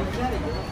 Yeah.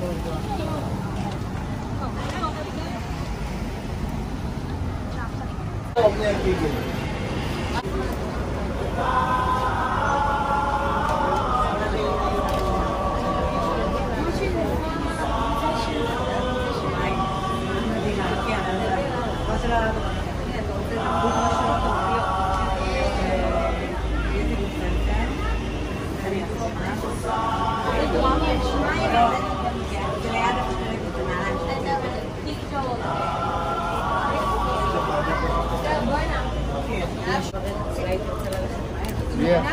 Hãy subscribe cho kênh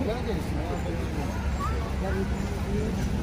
Thank you.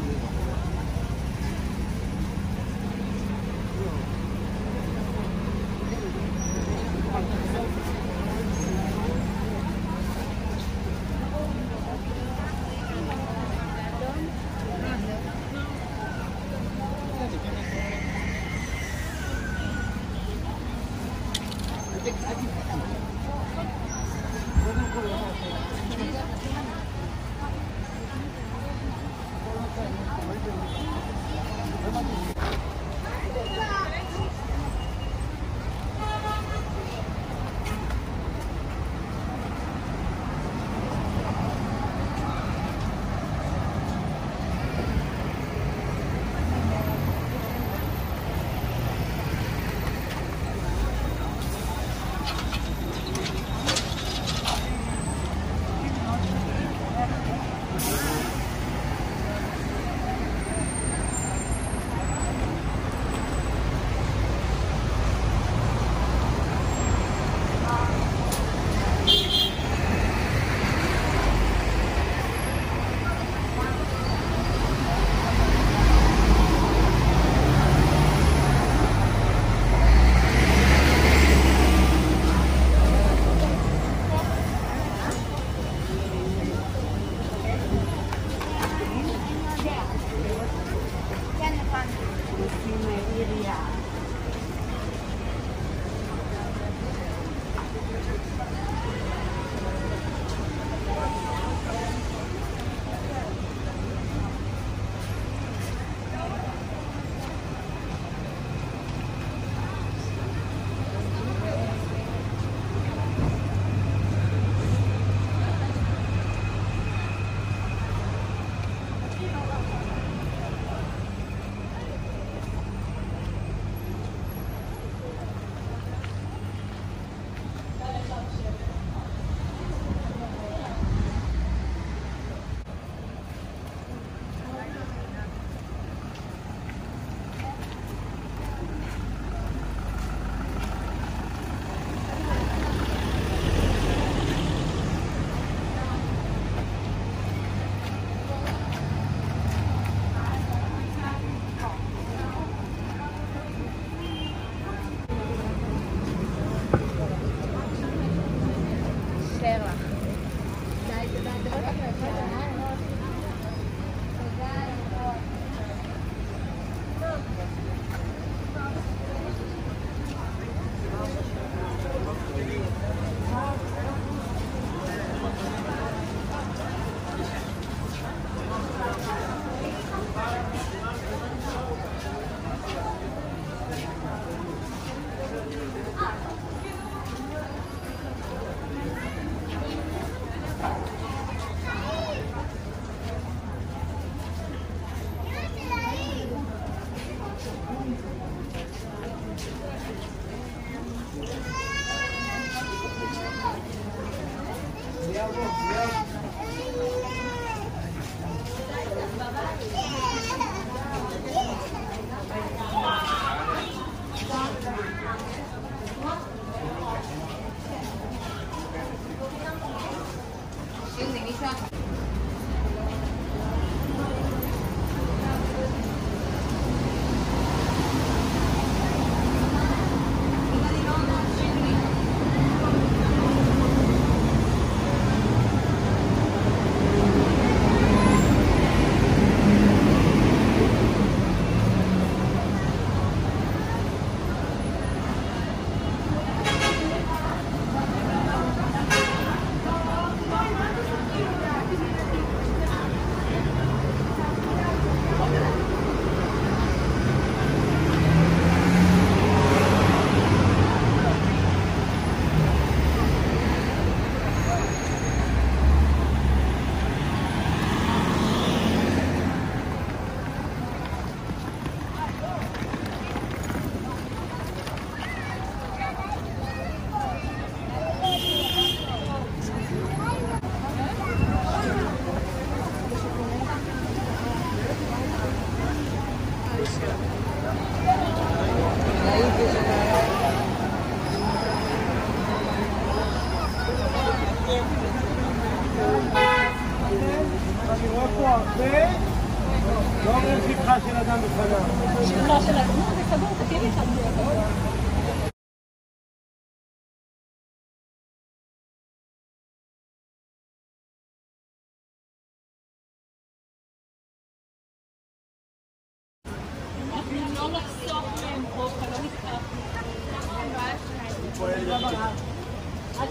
מה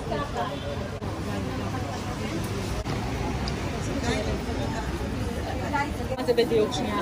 זה בדיוק שנייה?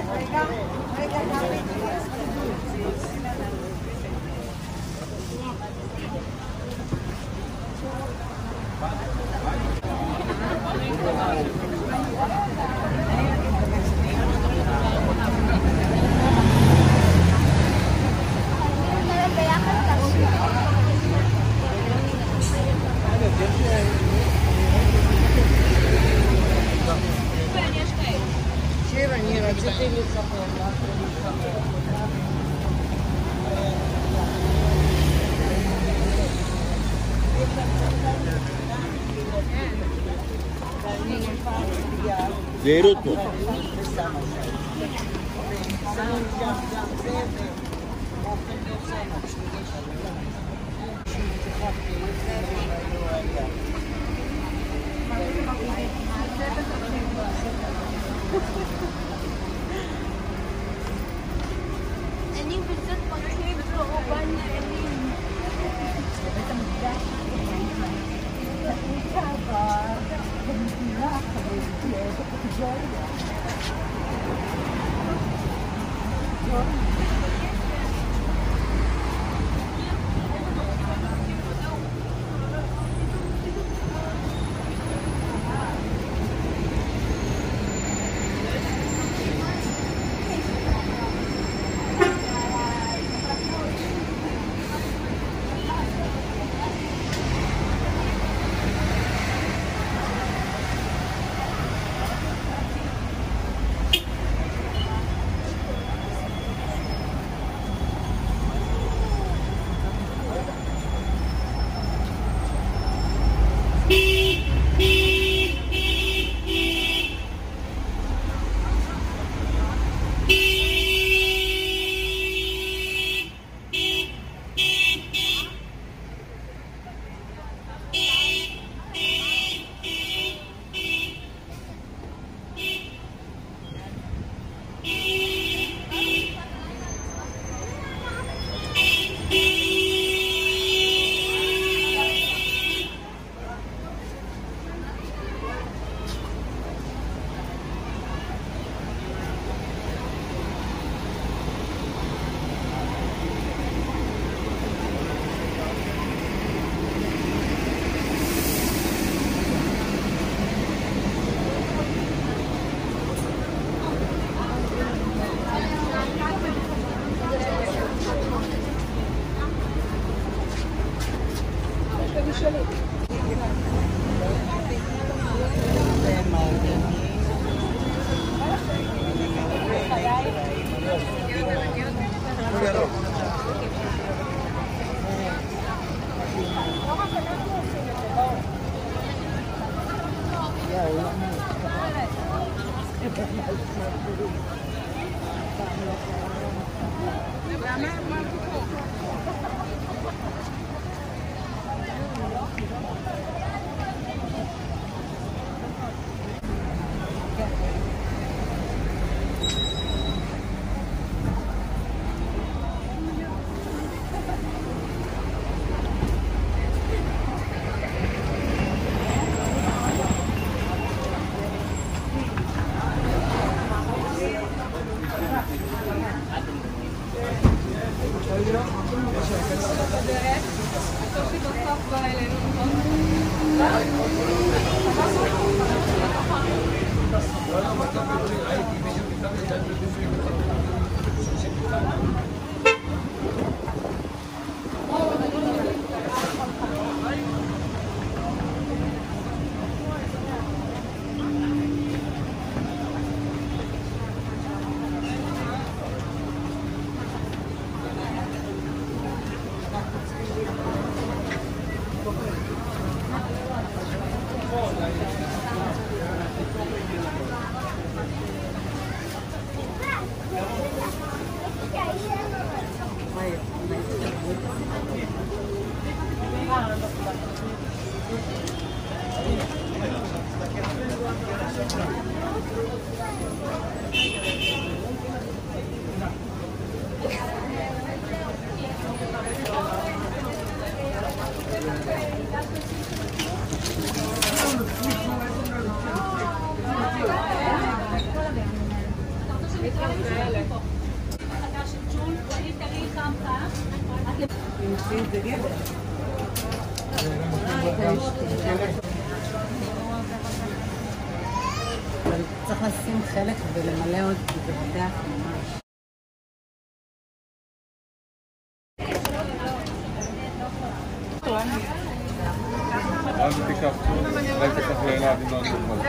Beirut mu?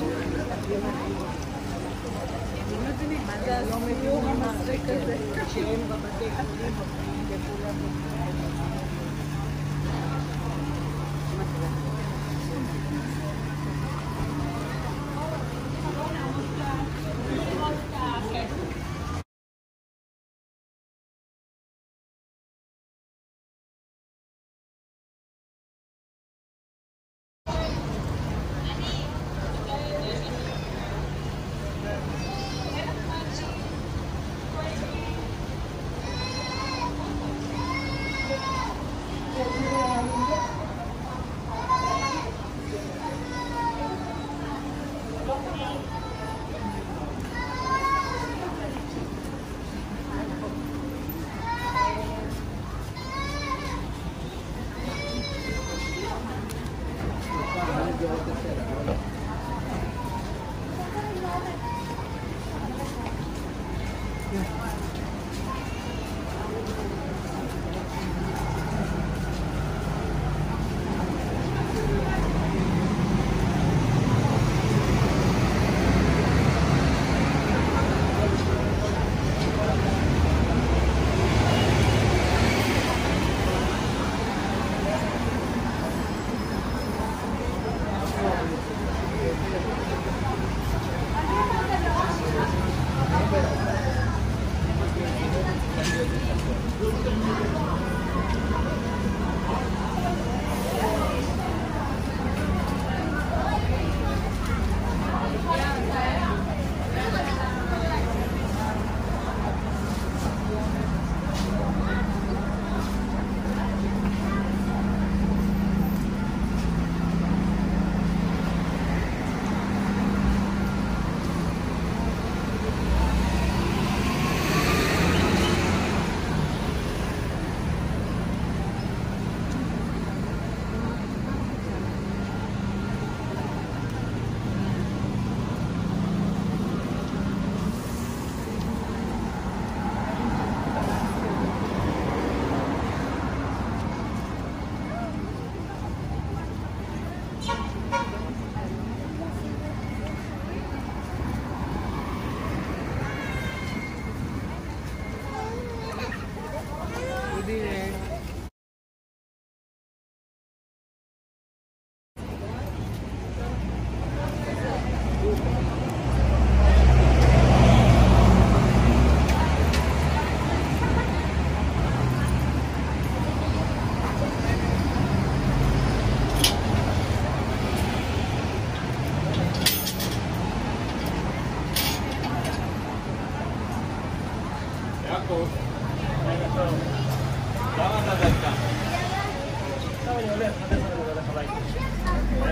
Gracias.